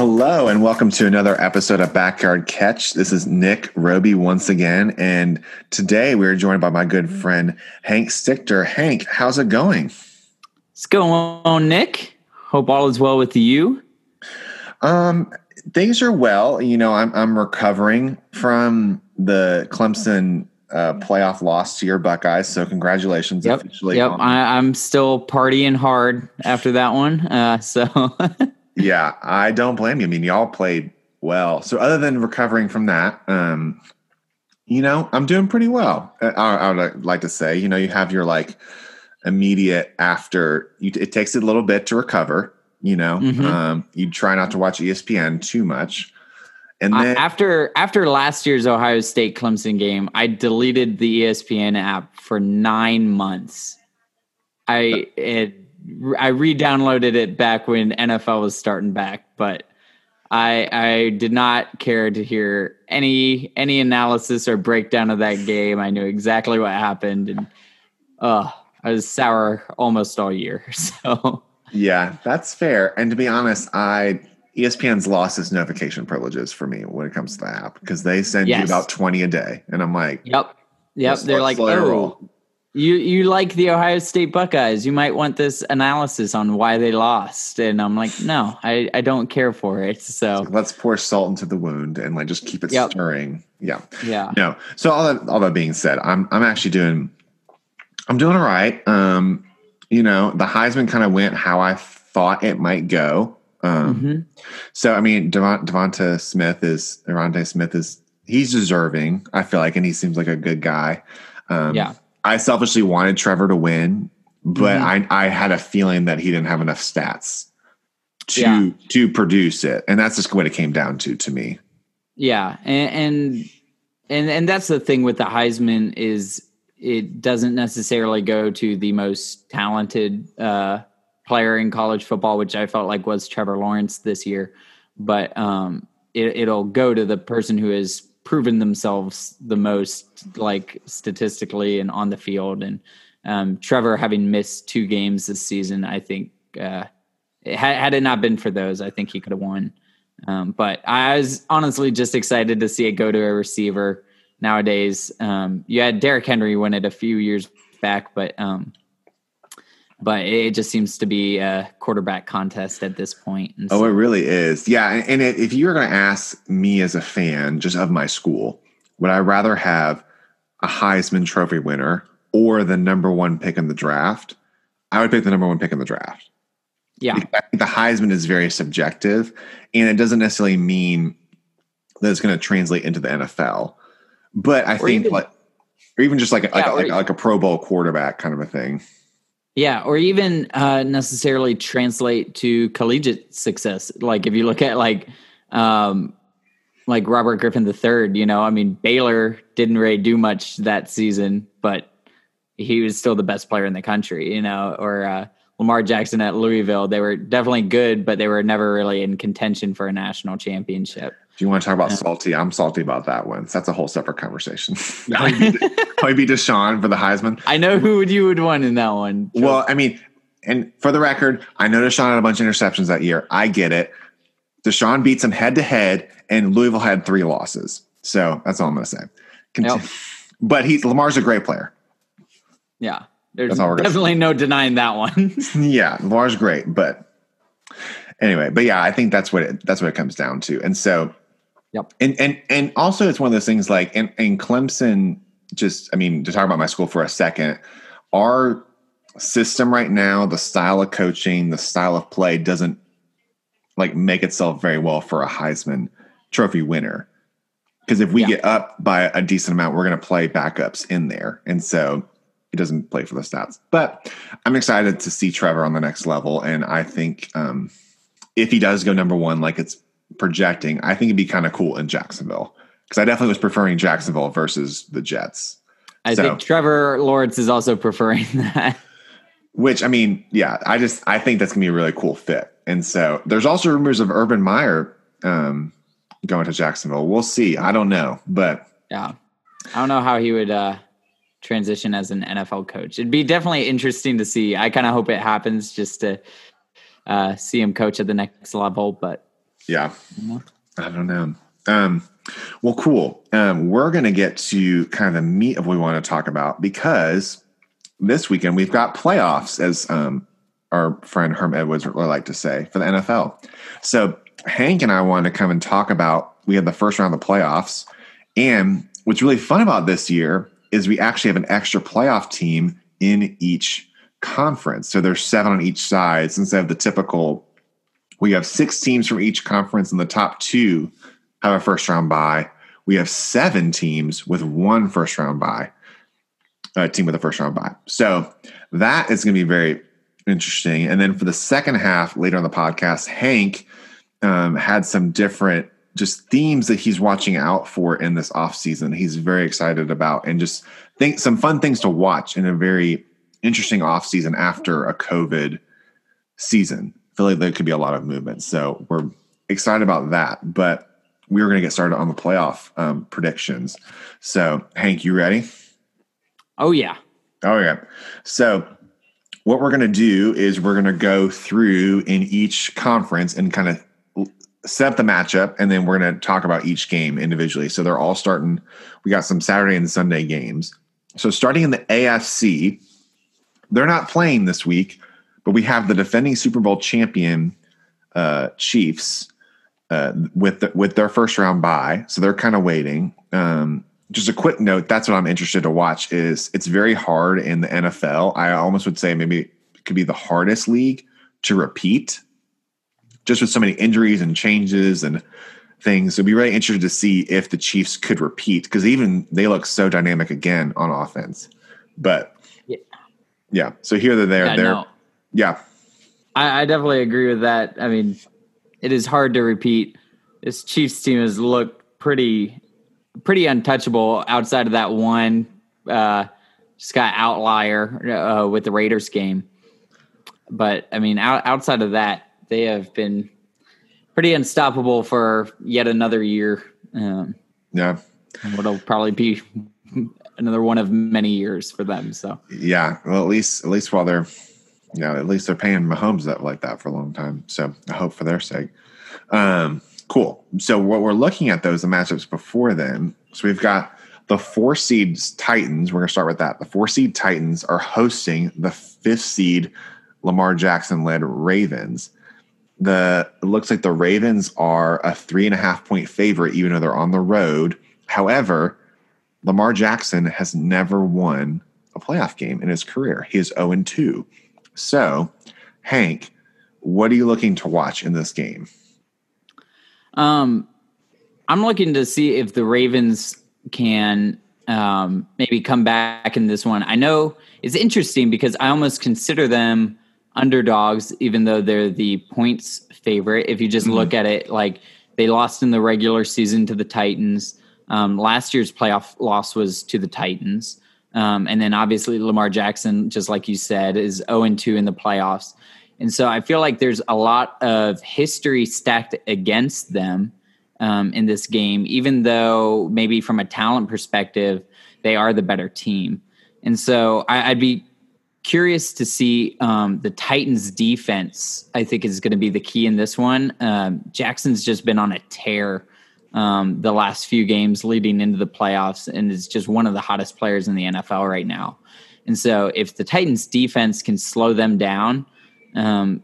Hello, and welcome to another episode of Backyard Catch. This is Nick Roby once again, and today we're joined by my good friend Hank Stichter. Hank, how's it going? What's going on, Nick? Hope all is well with you. Um, things are well. You know, I'm I'm recovering from the Clemson uh, playoff loss to your Buckeyes. So congratulations! Yep, officially yep. I, I'm still partying hard after that one. Uh, so yeah, I don't blame you. I mean, y'all played well. So other than recovering from that, um, you know, I'm doing pretty well. Uh, I, I would like to say, you know, you have your like immediate after. You, it takes a little bit to recover. You know, Mhm. um, you try not to watch ESPN too much, and then after after last year's Ohio State Clemson game, I deleted the ESPN app for nine months. I it I re-downloaded it back when NFL was starting back, but I I did not care to hear any any analysis or breakdown of that game. I knew exactly what happened, and uh, I was sour almost all year. So Yeah, that's fair. And to be honest, I ESPN's lost its notification privileges for me when it comes to the app because they send you about 20 a day. And I'm like, yep, yep. They're like, oh, roll." You you like the Ohio State Buckeyes? You might want this analysis on why they lost. And I'm like, no, I I don't care for it. So let's pour salt into the wound and like just keep it Yep. stirring. Yeah. yeah, No. So all that all that being said, I'm I'm actually doing I'm doing all right. Um, you know, the Heisman kind of went how I thought it might go. Um, Mhm. So I mean, Devon, Devonta Smith is Devonta Smith is he's deserving. I feel like, and he seems like a good guy. Um, Yeah. I selfishly wanted Trevor to win, but Mhm. I I had a feeling that he didn't have enough stats to Yeah. to produce it, and that's just what it came down to to me. yeah, and, and and and that's the thing with the Heisman is it doesn't necessarily go to the most talented uh, player in college football, which I felt like was Trevor Lawrence this year, but um, it, it'll go to the person who has proven themselves the most, like statistically and on the field. And um, Trevor, having missed two games this season, I think uh, it, had, it not been for those, I think he could have won. Um, but I was honestly just excited to see it go to a receiver nowadays. Um, you had Derrick Henry win it a few years back, but um, but it just seems to be a quarterback contest at this point. And Oh, so- it really is. Yeah, and, and it, if you were going to ask me as a fan, just of my school, would I rather have a Heisman Trophy winner or the number one pick in the draft? I would pick the number one pick in the draft. yeah, I think the Heisman is very subjective, and it doesn't necessarily mean that it's going to translate into the NFL. But I Or think even- like, or even just like a, like, a, like, like a Pro Bowl quarterback kind of a thing. Yeah, or even uh, necessarily translate to collegiate success. Like if you look at like um, like Robert Griffin III, you know, I mean Baylor didn't really do much that season, but he was still the best player in the country, you know, or uh, Lamar Jackson at Louisville. They were definitely good, but they were never really in contention for a national championship. Do you want to talk about salty? I'm salty about that one. So that's a whole separate conversation. Probably be Deshaun for the Heisman. I know who would you would want in that one. Well, I mean, and for the record, I know Deshaun had a bunch of interceptions that year. I get it. Deshaun beats him head to head, and Louisville had three losses. So that's all I'm going to say. But he Lamar's a great player. yeah, there's That's all we're gonna definitely no denying that one. yeah, Lamar's great, but anyway, but yeah, I think that's what it that's what it comes down to. And so Yep. And and and also it's one of those things like and, and Clemson just I mean, to talk about my school for a second, our system right now, the style of coaching, the style of play doesn't like make itself very well for a Heisman trophy winner. Because if we Yeah. get up by a decent amount, we're going to play backups in there. And so it doesn't play for the stats. But I'm excited to see Trevor on the next level. And I think um, if he does go number one, like it's projecting, I think it'd be kind of cool in Jacksonville. Because I definitely was preferring Jacksonville versus the Jets. I So- think Trevor Lawrence is also preferring that. Which I mean, yeah, I just I think that's gonna be a really cool fit. And so there's also rumors of Urban Meyer um, going to Jacksonville. We'll see. I don't know, but Yeah. I don't know how he would uh, transition as an NFL coach. It'd be definitely interesting to see. I kind of hope it happens just to uh, see him coach at the next level. But Yeah. I don't know. Um, well, cool. Um, we're going to get to kind of the meat of what we want to talk about because this weekend we've got playoffs, as um, our friend Herm Edwards would like to say, for the NFL. So Hank and I wanted to come and talk about. We had the first round of the playoffs, and what's really fun about this year is we actually have an extra playoff team in each conference. So there's seven on each side instead of the typical. We have six teams from each conference, and the top two have a first round bye. We have seven teams with one first round bye, a team with a first round bye. So that is going to be very interesting. And then for the second half, later on the podcast, Hank um, had some different just themes that he's watching out for in this off season. He's very excited about, and just think some fun things to watch in a very interesting off season after a COVID season. Feel like there could be a lot of movement, so we're excited about that. But we were going to get started on the playoff um, predictions. So, Hank, you ready? Oh yeah. Oh yeah. So, what we're going to do is we're going to go through in each conference and kind of set up the matchup, and then we're going to talk about each game individually. So they're all starting. We got some Saturday and Sunday games. So starting in the AFC, they're not playing this week, but we have the defending Super Bowl champion uh, Chiefs uh, with the, with their first round bye, so they're kind of waiting. Um, just a quick note: that's what I'm interested to watch. Is it's very hard in the NFL. I almost would say maybe it could be the hardest league to repeat, just with so many injuries and changes and things. So it'd be really interested to see if the Chiefs could repeat because even they look so dynamic again on offense. But yeah, yeah. So here they're there. Yeah, they're no. Yeah. I, I definitely agree with that. I mean, it is hard to repeat. This Chiefs team has looked pretty pretty untouchable outside of that one uh, just got outlier uh, with the Raiders game. But I mean, out, outside of that, they have been pretty unstoppable for yet another year. Um, yeah, what'll probably be another one of many years for them. So yeah, well, at least at least while they're know, at least they're paying Mahomes that like that for a long time. So I hope for their sake. Um, cool. So what we're looking at those the matchups before then. So we've got the four seeds Titans. We're gonna start with that. The four seed Titans are hosting the fifth seed Lamar Jackson led Ravens. The it looks like the Ravens are a three and a half point favorite, even though they're on the road. However, Lamar Jackson has never won a playoff game in his career. He is 0 2. So, Hank, what are you looking to watch in this game? Um, I'm looking to see if the Ravens can um, maybe come back in this one. I know it's interesting because I almost consider them underdogs, even though they're the points favorite. If you just mm-hmm. look at it, like they lost in the regular season to the Titans. Um, last year's playoff loss was to the Titans. Um, and then obviously Lamar Jackson, just like you said, is 0 2 in the playoffs. And so I feel like there's a lot of history stacked against them um, in this game, even though maybe from a talent perspective, they are the better team. And so I, would be curious to see um, the Titans defense, I think is going to be the key in this one. Um, Jackson's just been on a tear um, the last few games leading into the playoffs and is just one of the hottest players in the NFL right now. And so if the Titans defense can slow them down, um,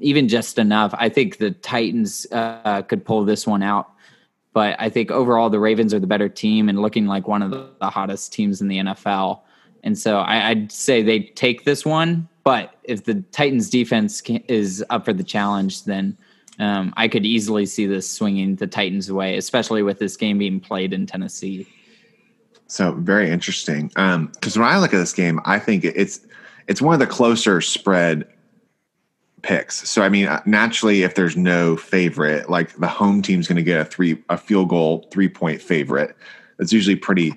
even just enough, I think the Titans uh, could pull this one out. But I think overall the Ravens are the better team and looking like one of the, hottest teams in the NFL. And so I, would say they take this one. But if the Titans defense can, is up for the challenge, then um, I could easily see this swinging the Titans' way, especially with this game being played in Tennessee. So very interesting. Because um, when I look at this game, I think it's it's one of the closer spread picks. So I mean, uh, naturally, if there's no favorite, like the home team's going to get a three a field goal three point favorite. That's usually pretty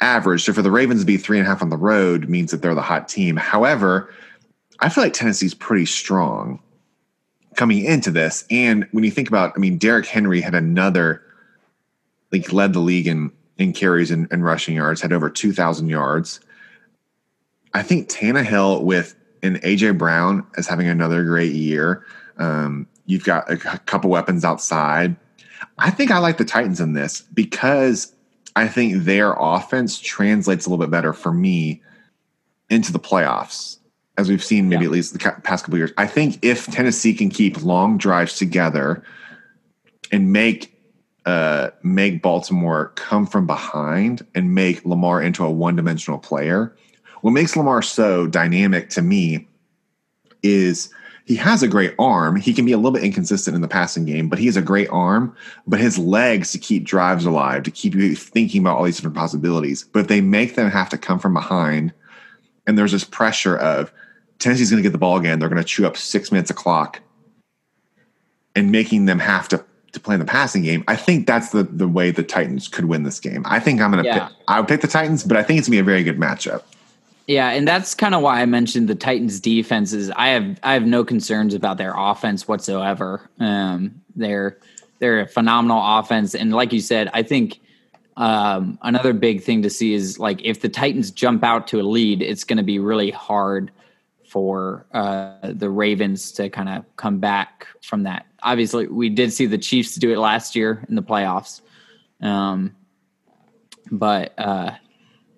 average. So for the Ravens to be three and a half on the road means that they're the hot team. However, I feel like Tennessee's pretty strong coming into this. And when you think about, I mean, Derrick Henry had another, like, led the league in in carries and, and rushing yards, had over two thousand yards. I think Tannehill with and AJ Brown as having another great year. Um, you've got a couple weapons outside. I think I like the Titans in this because I think their offense translates a little bit better for me into the playoffs, as we've seen maybe yeah. at least the past couple years. I think if Tennessee can keep long drives together and make uh, make Baltimore come from behind and make Lamar into a one dimensional player, what makes Lamar so dynamic to me is he has a great arm. He can be a little bit inconsistent in the passing game, but he has a great arm. But his legs to keep drives alive, to keep you thinking about all these different possibilities. But if they make them have to come from behind, and there's this pressure of Tennessee's going to get the ball again, they're going to chew up six minutes of clock, and making them have to to play in the passing game. I think that's the the way the Titans could win this game. I think I'm going to yeah. pick. I would pick the Titans, but I think it's going to be a very good matchup. Yeah, and that's kind of why I mentioned the Titans' defenses. I have I have no concerns about their offense whatsoever. Um, they're they're a phenomenal offense, and like you said, I think um, another big thing to see is like if the Titans jump out to a lead, it's going to be really hard for uh, the Ravens to kind of come back from that. Obviously, we did see the Chiefs do it last year in the playoffs, um, but. Uh,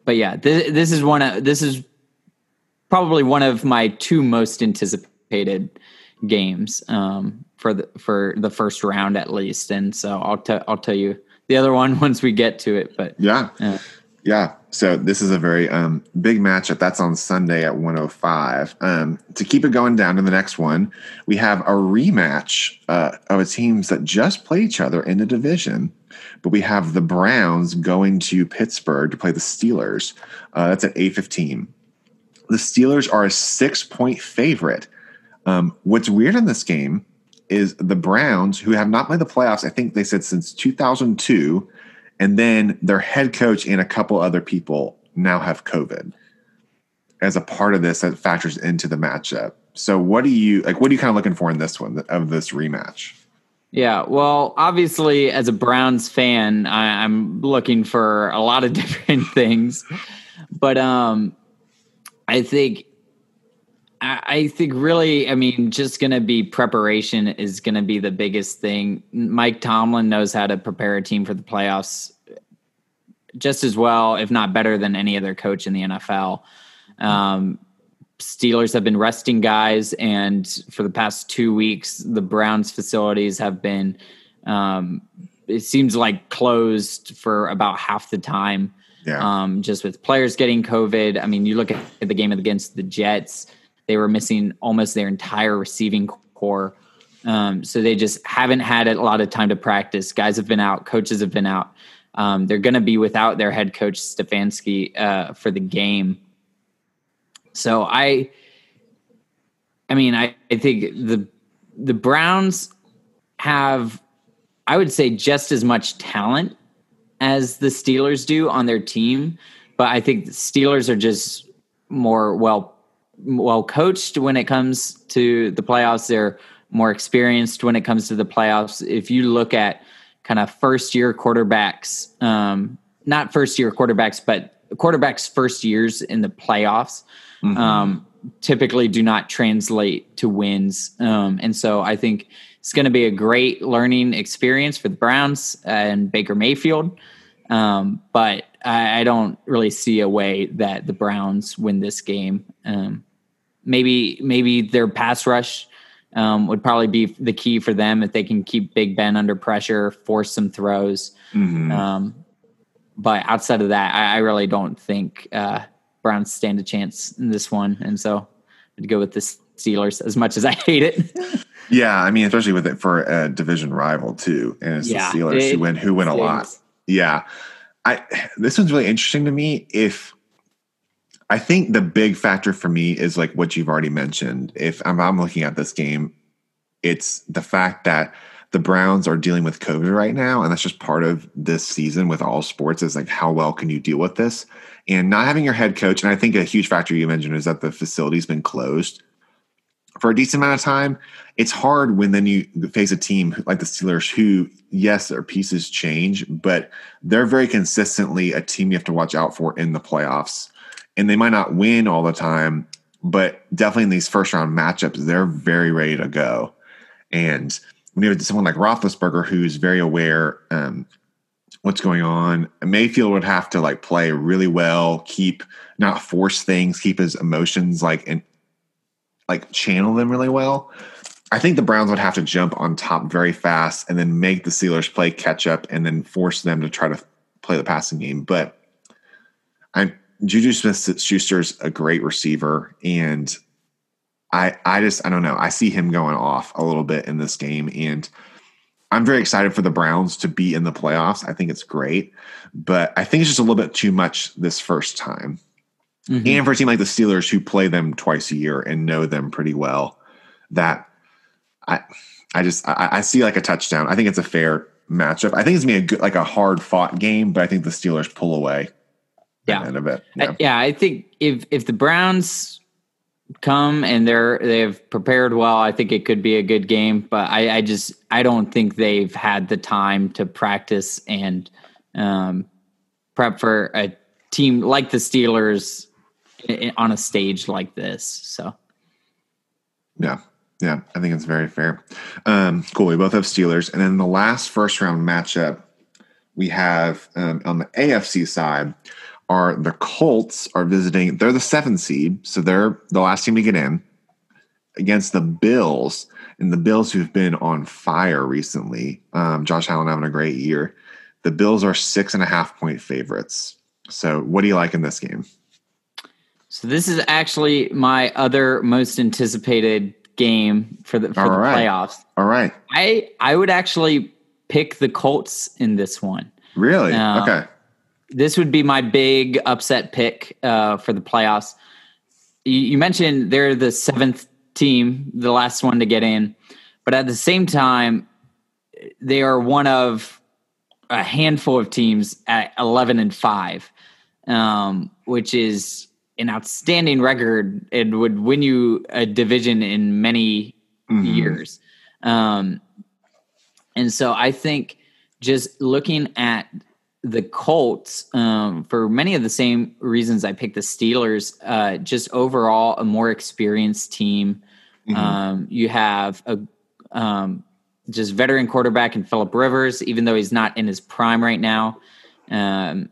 but yeah, this, this is one of this is probably one of my two most anticipated games um, for the for the first round at least, and so I'll tell I'll tell you the other one once we get to it. But yeah, uh, yeah. So this is a very um, big matchup. That's on Sunday at 105. Um, to keep it going down to the next one, we have a rematch uh, of a teams that just play each other in the division but we have the Browns going to Pittsburgh to play the Steelers. Uh, that's at eight fifteen. The Steelers are a six point favorite. Um, what's weird in this game is the Browns, who have not played the playoffs, I think they said since 2002, and then their head coach and a couple other people now have COVID as a part of this that factors into the matchup. So, what do you like? What are you kind of looking for in this one of this rematch? Yeah, well, obviously, as a Browns fan, I, am looking for a lot of different things, but um, I think, I, think really, I mean, just going to be preparation is going to be the biggest thing. Mike Tomlin knows how to prepare a team for the playoffs just as well, if not better, than any other coach in the NFL. Um, Steelers have been resting guys, and for the past two weeks, the Browns facilities have been. Um, it seems like closed for about half the time. Yeah. Um, just with players getting COVID. I mean, you look at the game against the Jets; they were missing almost their entire receiving core. Um, so they just haven't had a lot of time to practice. Guys have been out, coaches have been out. Um, they're going to be without their head coach Stefanski uh, for the game. So I, I mean, I, I think the the Browns have, I would say, just as much talent as the Steelers do on their team, but I think the Steelers are just more well well coached when it comes to the playoffs. They're more experienced when it comes to the playoffs. If you look at kind of first year quarterbacks, um, not first year quarterbacks, but quarterbacks' first years in the playoffs, mm-hmm. um, typically do not translate to wins. Um, and so I think it's going to be a great learning experience for the Browns and Baker Mayfield. Um, but I, I, don't really see a way that the Browns win this game. Um, maybe maybe their pass rush um, would probably be the key for them if they can keep Big Ben under pressure, force some throws. Mm-hmm. Um, but outside of that, I, I really don't think uh, Browns stand a chance in this one, and so I'd go with the Steelers as much as I hate it. yeah, I mean, especially with it for a division rival too, and it's yeah, the Steelers it, who win who win a lot. Yeah, I this one's really interesting to me. If I think the big factor for me is like what you've already mentioned. If I'm, I'm looking at this game, it's the fact that the Browns are dealing with COVID right now, and that's just part of this season with all sports. Is like how well can you deal with this? And not having your head coach, and I think a huge factor you mentioned is that the facility's been closed for a decent amount of time. It's hard when then you face a team like the Steelers, who yes, their pieces change, but they're very consistently a team you have to watch out for in the playoffs. And they might not win all the time, but definitely in these first round matchups, they're very ready to go. And when you have someone like Roethlisberger who's very aware um, what's going on, Mayfield would have to like play really well, keep not force things, keep his emotions like and like channel them really well. I think the Browns would have to jump on top very fast and then make the Steelers play catch up and then force them to try to play the passing game. But I'm Juju Smith Schuster's a great receiver, and I I just I don't know. I see him going off a little bit in this game, and I'm very excited for the Browns to be in the playoffs. I think it's great, but I think it's just a little bit too much this first time. Mm-hmm. And for a team like the Steelers who play them twice a year and know them pretty well, that I I just I, I see like a touchdown. I think it's a fair matchup. I think it's gonna be a good like a hard fought game, but I think the Steelers pull away yeah. end of it. Yeah. I, yeah, I think if if the Browns come and they're they've prepared well, I think it could be a good game. But I, I just I don't think they've had the time to practice and um, prep for a team like the Steelers on a stage like this. So, yeah, yeah, I think it's very fair. Um, cool. We both have Steelers, and then the last first round matchup we have um, on the AFC side are the Colts are visiting. They're the seventh seed, so they're the last team to get in against the Bills, and the Bills who've been on fire recently. Um, Josh Allen having a great year. The Bills are six and a half point favorites. So, what do you like in this game? So, this is actually my other most anticipated game for the for All the right. playoffs. All right, I I would actually pick the Colts in this one. Really? Um, okay this would be my big upset pick uh, for the playoffs. You, you, mentioned they're the seventh team, the last one to get in, but at the same time, they are one of a handful of teams at eleven and five, um, which is an outstanding record. It would win you a division in many mm-hmm. years, um, and so I think just looking at the Colts, um, for many of the same reasons I picked the Steelers, uh, just overall a more experienced team. Mm-hmm. Um, you have a um, just veteran quarterback in Philip Rivers, even though he's not in his prime right now. Um,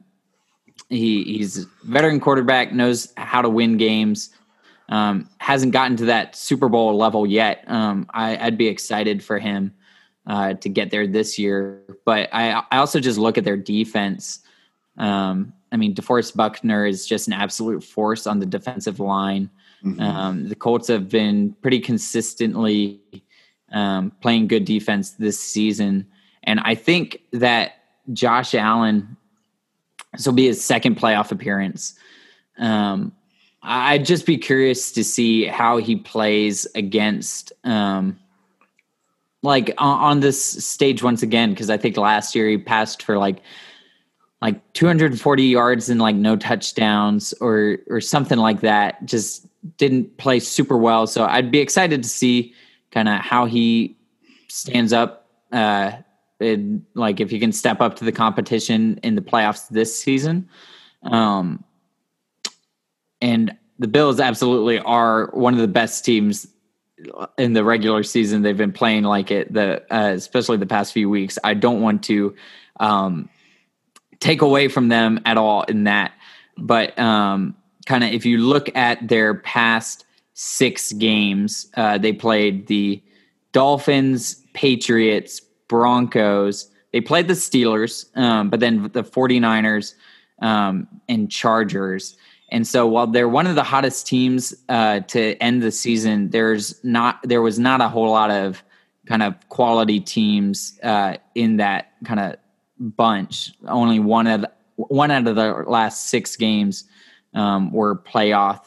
he, he's veteran quarterback, knows how to win games. Um, hasn't gotten to that Super Bowl level yet. Um, I, I'd be excited for him uh, to get there this year. But I, I also just look at their defense. Um, I mean, DeForest Buckner is just an absolute force on the defensive line. Mm-hmm. Um, the Colts have been pretty consistently um, playing good defense this season. And I think that Josh Allen, this will be his second playoff appearance. Um, I'd just be curious to see how he plays against um, like on, this stage once again because I think last year he passed for like like 240 yards and like no touchdowns or or something like that. Just didn't play super well. So I'd be excited to see kind of how he stands up. Uh, and like if he can step up to the competition in the playoffs this season. Um, and the Bills absolutely are one of the best teams in the regular season they've been playing like it the uh, especially the past few weeks. I don't want to um, take away from them at all in that. But um, kind of if you look at their past six games uh, they played the dolphins patriots broncos. They played the steelers um, but then the 49ers um, and chargers and so while they're one of the hottest teams uh, to end the season, there's not there was not a whole lot of kind of quality teams uh, in that kind of bunch. Only one of the, one out of the last six games um, were playoff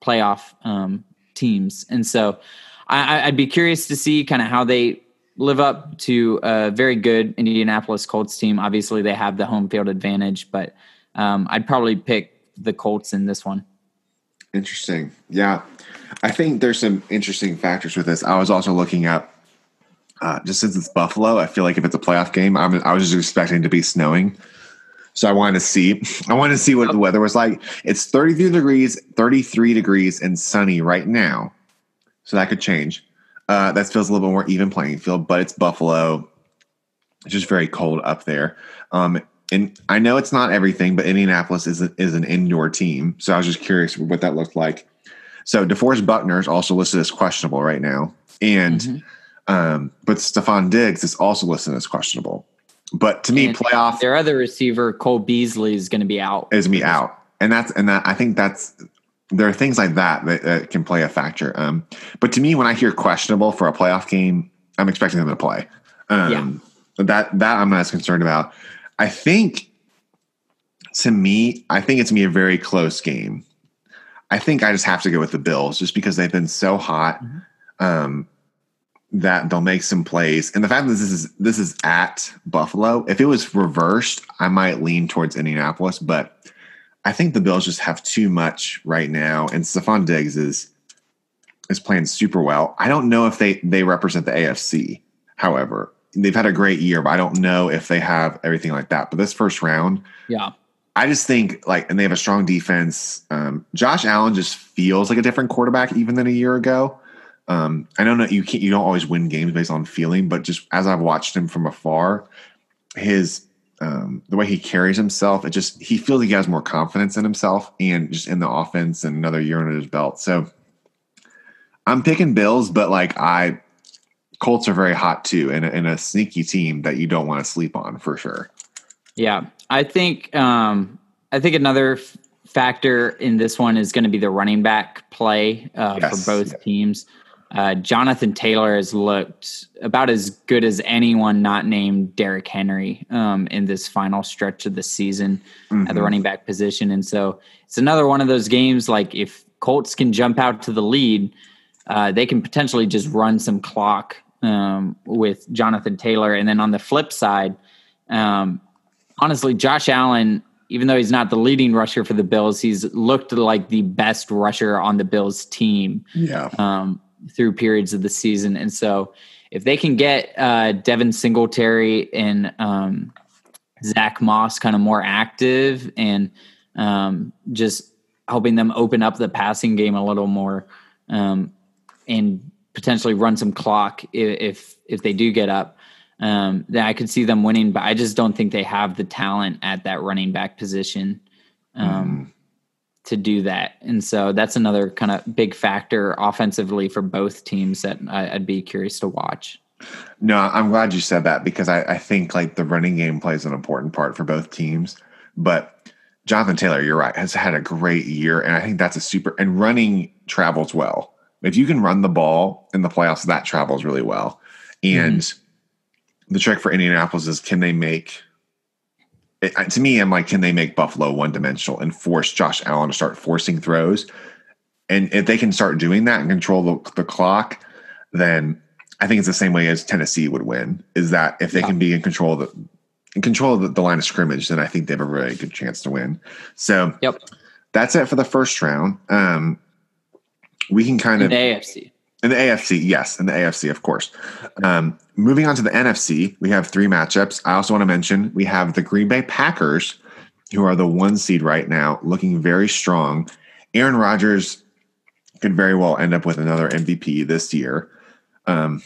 playoff um, teams, and so I, I'd be curious to see kind of how they live up to a very good Indianapolis Colts team. Obviously, they have the home field advantage, but um, I'd probably pick the Colts in this one. Interesting. Yeah. I think there's some interesting factors with this. I was also looking up uh, just since it's Buffalo, I feel like if it's a playoff game, I'm, i was just expecting to be snowing. So I wanted to see, I wanted to see what the weather was like. It's 33 degrees, 33 degrees and sunny right now. So that could change. Uh, that feels a little bit more even playing field, but it's Buffalo. It's just very cold up there. Um, and I know it's not everything, but Indianapolis is a, is an indoor team, so I was just curious what that looked like. So DeForest Buckner is also listed as questionable right now, and mm-hmm. um, but Stefon Diggs is also listed as questionable. But to me, and playoff their other receiver Cole Beasley is going to be out. Is me out, and that's and that I think that's there are things like that that, that can play a factor. Um, but to me, when I hear questionable for a playoff game, I'm expecting them to play. Um, yeah. That that I'm not as concerned about. I think to me, I think it's gonna be a very close game. I think I just have to go with the Bills just because they've been so hot mm-hmm. um, that they'll make some plays. And the fact that this is this is at Buffalo, if it was reversed, I might lean towards Indianapolis, but I think the Bills just have too much right now, and Stefon Diggs is is playing super well. I don't know if they they represent the AFC. However, they've had a great year, but I don't know if they have everything like that. But this first round, yeah, I just think like, and they have a strong defense. Um, Josh Allen just feels like a different quarterback even than a year ago. Um, I don't know you can't you don't always win games based on feeling, but just as I've watched him from afar, his um, the way he carries himself, it just he feels like he has more confidence in himself and just in the offense and another year under his belt. So I'm picking Bills, but like I Colts are very hot too, and, and a sneaky team that you don't want to sleep on for sure. Yeah, I think um, I think another f- factor in this one is going to be the running back play uh, yes, for both yeah. teams. Uh, Jonathan Taylor has looked about as good as anyone not named Derrick Henry um, in this final stretch of the season mm-hmm. at the mm-hmm. running back position. And so it's another one of those games like if Colts can jump out to the lead, uh, they can potentially just run some clock um, with Jonathan Taylor. And then on the flip side, um, honestly, Josh Allen, even though he's not the leading rusher for the Bills, he's looked like the best rusher on the Bills team. Yeah. Um, through periods of the season. And so if they can get uh, Devin Singletary and um, Zach Moss kind of more active and um, just helping them open up the passing game a little more um, and potentially run some clock if if, they do get up, um, then I could see them winning. But I just don't think they have the talent at that running back position. Um, mm to do that. And so that's another kind of big factor offensively for both teams that I, would be curious to watch. No, I'm glad you said that because I, I, think like the running game plays an important part for both teams. But Jonathan Taylor, you're right, has had a great year. And I think that's a super and running travels well. If you can run the ball in the playoffs, that travels really well. And mm-hmm. the trick for Indianapolis is can they make it, to me, I'm like, can they make Buffalo one dimensional and force Josh Allen to start forcing throws? And if they can start doing that and control the, the clock, then I think it's the same way as Tennessee would win. Is that if they yeah. can be in control of the in control of the, the, line of scrimmage, then I think they have a really good chance to win. So, yep, that's it for the first round. Um, we can kind in of the AFC. In the AFC, yes, in the AFC, of course. Um, moving on to the NFC, we have three matchups. I also want to mention we have the Green Bay Packers, who are the one seed right now, looking very strong. Aaron Rodgers could very well end up with another MVP this year. Um,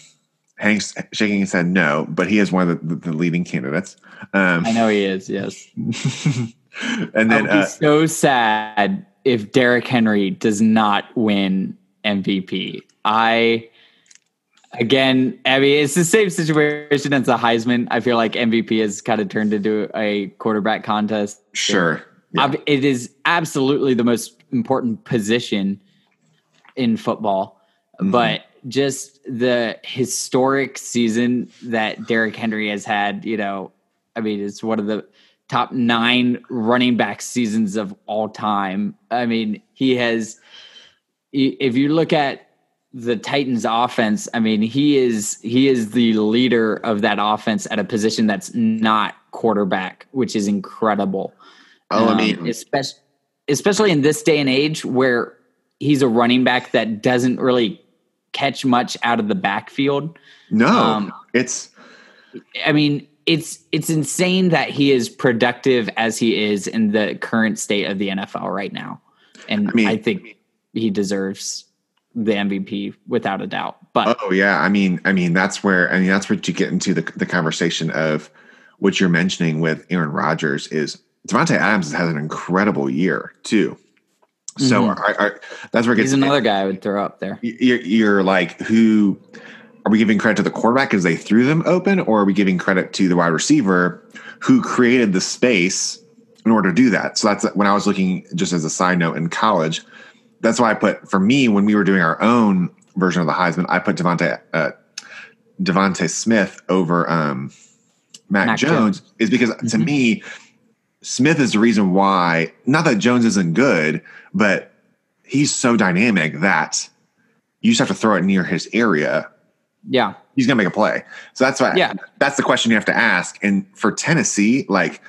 Hank's shaking his head no, but he is one of the, the leading candidates. Um, I know he is, yes. and then I would be uh, so sad if Derrick Henry does not win MVP. I again, I mean, it's the same situation as the Heisman. I feel like MVP has kind of turned into a quarterback contest. Sure. Yeah. It is absolutely the most important position in football, mm-hmm. but just the historic season that Derrick Henry has had, you know, I mean, it's one of the top nine running back seasons of all time. I mean, he has, if you look at the Titans offense, I mean, he is he is the leader of that offense at a position that's not quarterback, which is incredible. Oh, um, I mean, especially especially in this day and age where he's a running back that doesn't really catch much out of the backfield. No, um, it's. I mean, it's it's insane that he is productive as he is in the current state of the NFL right now, and I, mean, I think he deserves the MVP without a doubt. But oh yeah, I mean, I mean that's where I mean that's where you get into the the conversation of what you're mentioning with Aaron Rodgers is Davante Adams has an incredible year too. So Mhm. I, I, that's where it gets he's another guy I would throw up there. you're, you're like who are we giving credit to the quarterback because they threw them open or are we giving credit to the wide receiver who created the space in order to do that so that's when i was looking just as a side note in college that's why i put for me when we were doing our own version of the heisman i put devonta uh, devonta smith over um, mac, Mac jones, is because to Mhm. me smith is the reason why not that jones isn't good but he's so dynamic that you just have to throw it near his area. Yeah, He's gonna make a play. So that's why Yeah. that's the question you have to ask. And for Tennessee, like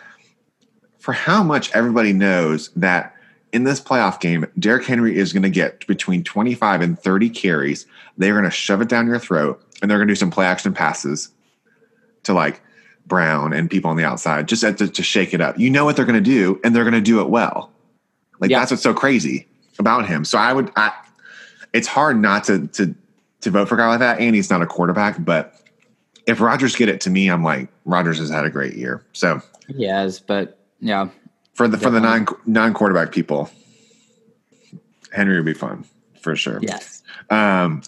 for how much everybody knows that in this playoff game, Derrick Henry is gonna get between 25 and 30 carries. They're gonna shove it down your throat and they're gonna do some play action passes to like Brown and people on the outside just to, to shake it up. You know what they're gonna do, and they're gonna do it well. Like Yeah. that's what's so crazy about him. So I would I it's hard not to to to vote for a guy like that. And he's not a quarterback, but if Rodgers get it to me, I'm like Rodgers has had a great year. So he has, but yeah, for the for the non non quarterback people, Henry would be fun for sure. yes. Um,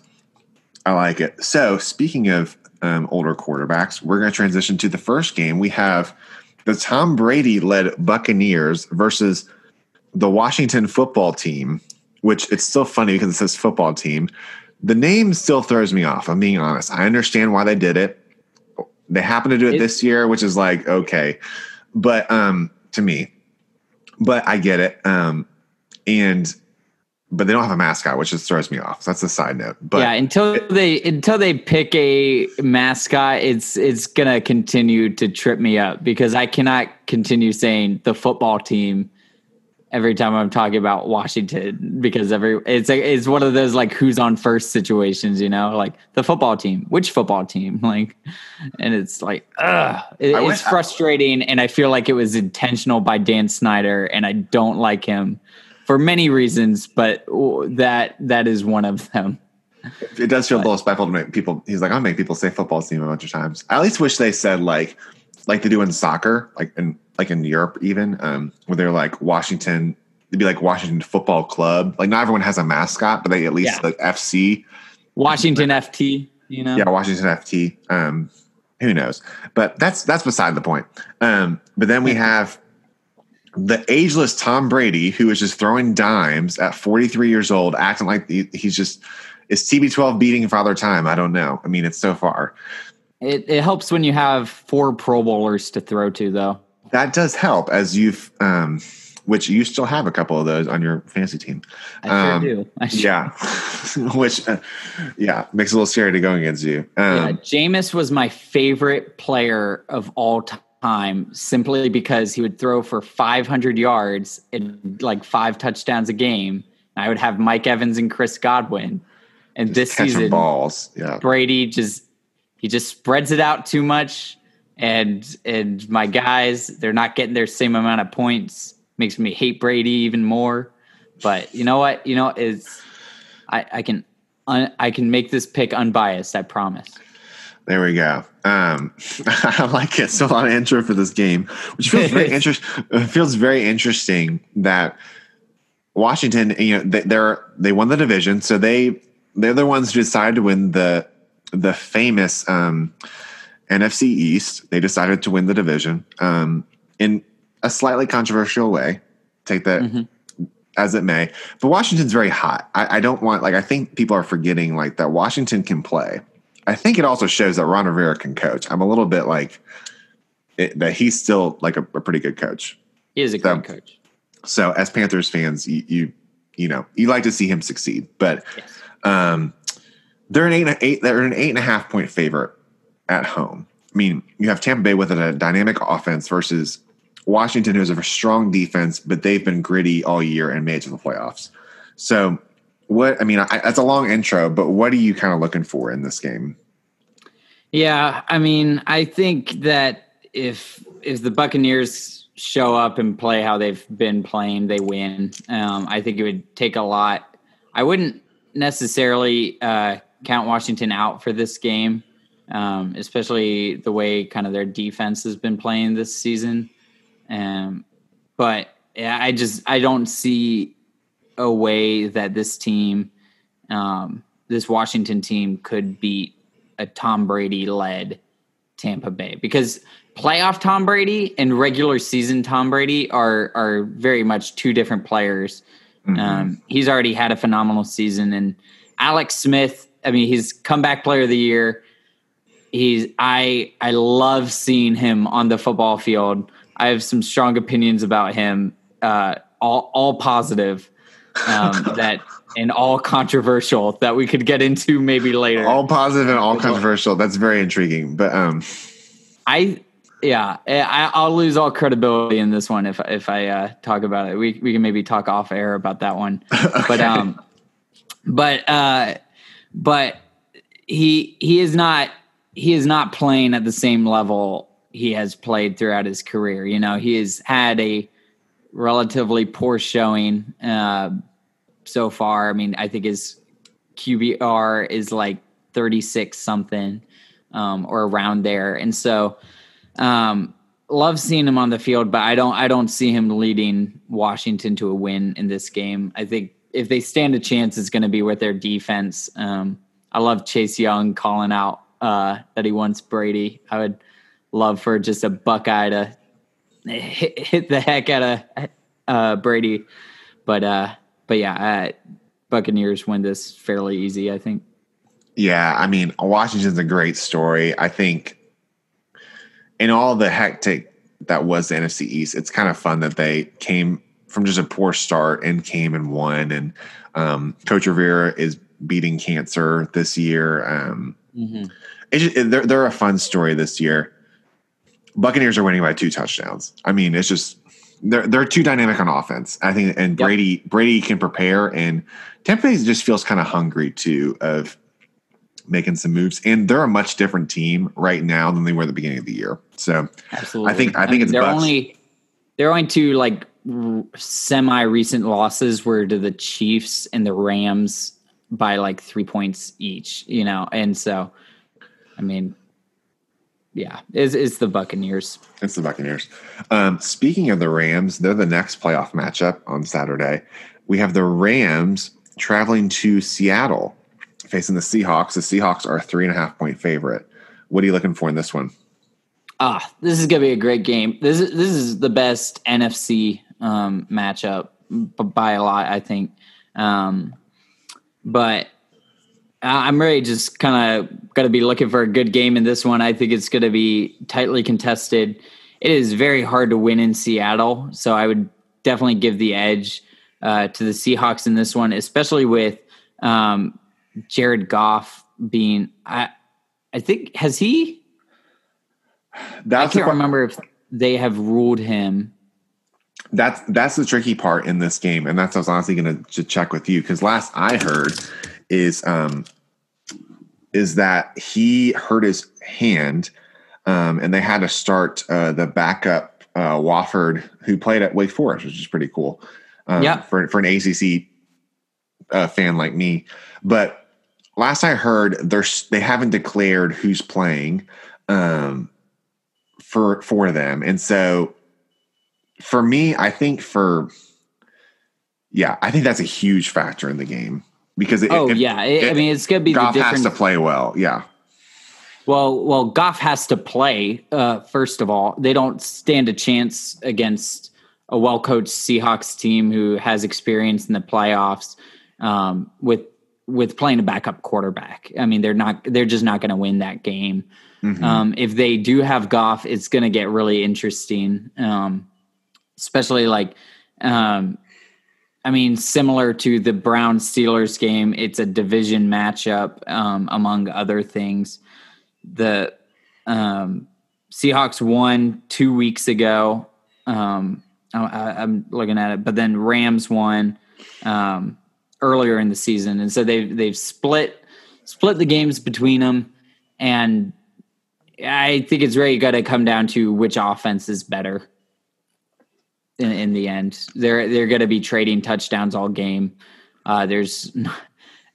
I like it. So speaking of um, older quarterbacks, we're going to transition to the first game. We have the Tom Brady led Buccaneers versus the Washington football team, which it's still funny because it says football team. The name still throws me off. I'm being honest. I understand why they did it. They happen to do it, It- this year, which is like okay, but um, to me, but I get it. Um, and but they don't have a mascot, which just throws me off. So that's a side note. But yeah, until they until they pick a mascot, it's it's gonna continue to trip me up because I cannot continue saying the football team every time I'm talking about Washington because every it's a, it's one of those like who's on first situations, you know, like the football team, which football team, like, and it's like, ugh, it, I it's frustrating, and I feel like it was intentional by Dan Snyder, and I don't like him for many reasons, but that that is one of them. it does feel a little spiteful to make people. He's like, I'll make people say football team a bunch of times. I at least wish they said like, like they do in soccer, like in like in Europe even, um, where they're like Washington. It'd be like Washington Football Club. Like not everyone has a mascot, but they at least Yeah. like FC. Washington FT, you know. Yeah, Washington FT. Um, who knows? But that's that's beside the point. Um, but then we have the ageless Tom Brady, who is just throwing dimes at 43 years old, acting like he- he's just is TB12 beating Father Time. I don't know. I mean, it's so far. It it helps when you have four Pro Bowlers to throw to, though. That does help as you've, um, which you still have a couple of those on your fantasy team. I sure Um, do. I sure Yeah, which, uh, yeah, makes it a little scary to go against you. Yeah, Um, Jameis was my favorite player of all time simply because he would throw for 500 yards and like five touchdowns a game. I would have Mike Evans and Chris Godwin. And this season, balls. Yeah, Brady just he just spreads it out too much, and and my guys they're not getting their same amount of points. Makes me hate Brady even more. But you know what? You know is I I can un, I can make this pick unbiased. I promise. There we go. Um, I like it. So a lot of intro for this game, which feels very interesting. Feels very interesting that Washington, you know, they, they're they won the division, so they they're the ones who decided to win the the famous um, NFC East. They decided to win the division um, in a slightly controversial way. Take that Mhm. as it may, but Washington's very hot. I, I don't want like I think people are forgetting like that Washington can play. I think it also shows that Ron Rivera can coach. I'm a little bit like it, that he's still like a, a pretty good coach. He is a So- great coach. So as Panthers fans, you you, you know you like to see him succeed, but Yes. um, they're an eight, and a- eight they're an eight and a half point favorite at home. I mean, you have Tampa Bay with a dynamic offense versus Washington, who has a strong defense, but they've been gritty all year and made it to the playoffs. So, what I mean, I, that's a long intro, but what are you kind of looking for in this game? Yeah, I mean, I think that if if the Buccaneers show up and play how they've been playing, they win. Um, I think it would take a lot. I wouldn't necessarily uh, count Washington out for this game, um, especially the way kind of their defense has been playing this season. Um, but yeah, I just I don't see a way that this team, um, this Washington team, could beat a Tom Brady led Tampa Bay because playoff Tom Brady and regular season Tom Brady are are very much two different players. Mm-hmm. Um, he's already had a phenomenal season, and Alex Smith. I mean, he's comeback player of the year. He's I I love seeing him on the football field. I have some strong opinions about him, uh, all all positive, um, that and all controversial that we could get into maybe later. All positive and all controversial. That's very intriguing. But um, I yeah, eh, I, will lose all credibility in this one if if I uh, talk about it. We we can maybe talk off air about that one. okay. But um, but uh, but he he is not he is not playing at the same level he has played throughout his career. You know, he has had a relatively poor showing uh, so far. I mean, I think his QBR is like thirty six something um, or around there, and so um, love seeing him on the field, but I don't I don't see him leading Washington to a win in this game. I think if they stand a chance, it's going to be with their defense. Um, I love Chase Young calling out uh, that he wants Brady. I would love for just a Buckeye to hit, hit the heck out of uh, Brady, but uh, but yeah, Buccaneers win this fairly easy. I think. Yeah, I mean Washington's a great story. I think in all the hectic that was the NFC East, it's kind of fun that they came from just a poor start and came and won. And um, Coach Rivera is beating cancer this year. Um, mm-hmm. just, they're, they're a fun story this year. Buccaneers are winning by two touchdowns. I mean, it's just they're they're too dynamic on offense. I think, and Brady yep. Brady can prepare, and Tampa Bay just feels kind of hungry too of making some moves, and they're a much different team right now than they were at the beginning of the year. So, absolutely, I think I think I mean, it's they're only they're only two like semi recent losses were to the Chiefs and the Rams by like three points each, you know, and so I mean. Yeah, it's, it's the Buccaneers. It's the Buccaneers. Um, speaking of the Rams, they're the next playoff matchup on Saturday. We have the Rams traveling to Seattle facing the Seahawks. The Seahawks are a three and a half point favorite. What are you looking for in this one? Ah, this is gonna be a great game. This is this is the best NFC um, matchup by a lot, I think. Um, but I'm really just kind of going to be looking for a good game in this one. I think it's going to be tightly contested. It is very hard to win in Seattle, so I would definitely give the edge uh, to the Seahawks in this one, especially with um, Jared Goff being I I think has he that's I can't remember if they have ruled him. That's that's the tricky part in this game, and that's I was honestly going to check with you because last I heard is um is that he hurt his hand, um, and they had to start uh, the backup uh, Wolford who played at Wake Forest, which is pretty cool. Um, yeah, for for an ACC uh, fan like me, but last I heard, they're they haven't declared who's playing um, for for them, and so for me, I think for yeah, I think that's a huge factor in the game because it, oh it, yeah, it, I mean it's gonna be Goff has to play well, yeah. Well, well, Goff has to play. Uh, first of all, they don't stand a chance against a well-coached Seahawks team who has experience in the playoffs um, with with playing a backup quarterback. I mean, they're not they're just not going to win that game. Mm-hmm. Um, if they do have Goff, it's going to get really interesting. Um, especially like, um, I mean, similar to the Brown Steelers game, it's a division matchup um, among other things. The um, Seahawks won two weeks ago. Um, I, am looking at it, but then Rams won. Um, earlier in the season, and so they've they've split split the games between them, and I think it's really got to come down to which offense is better. In, in the end, they're they're going to be trading touchdowns all game. Uh, there's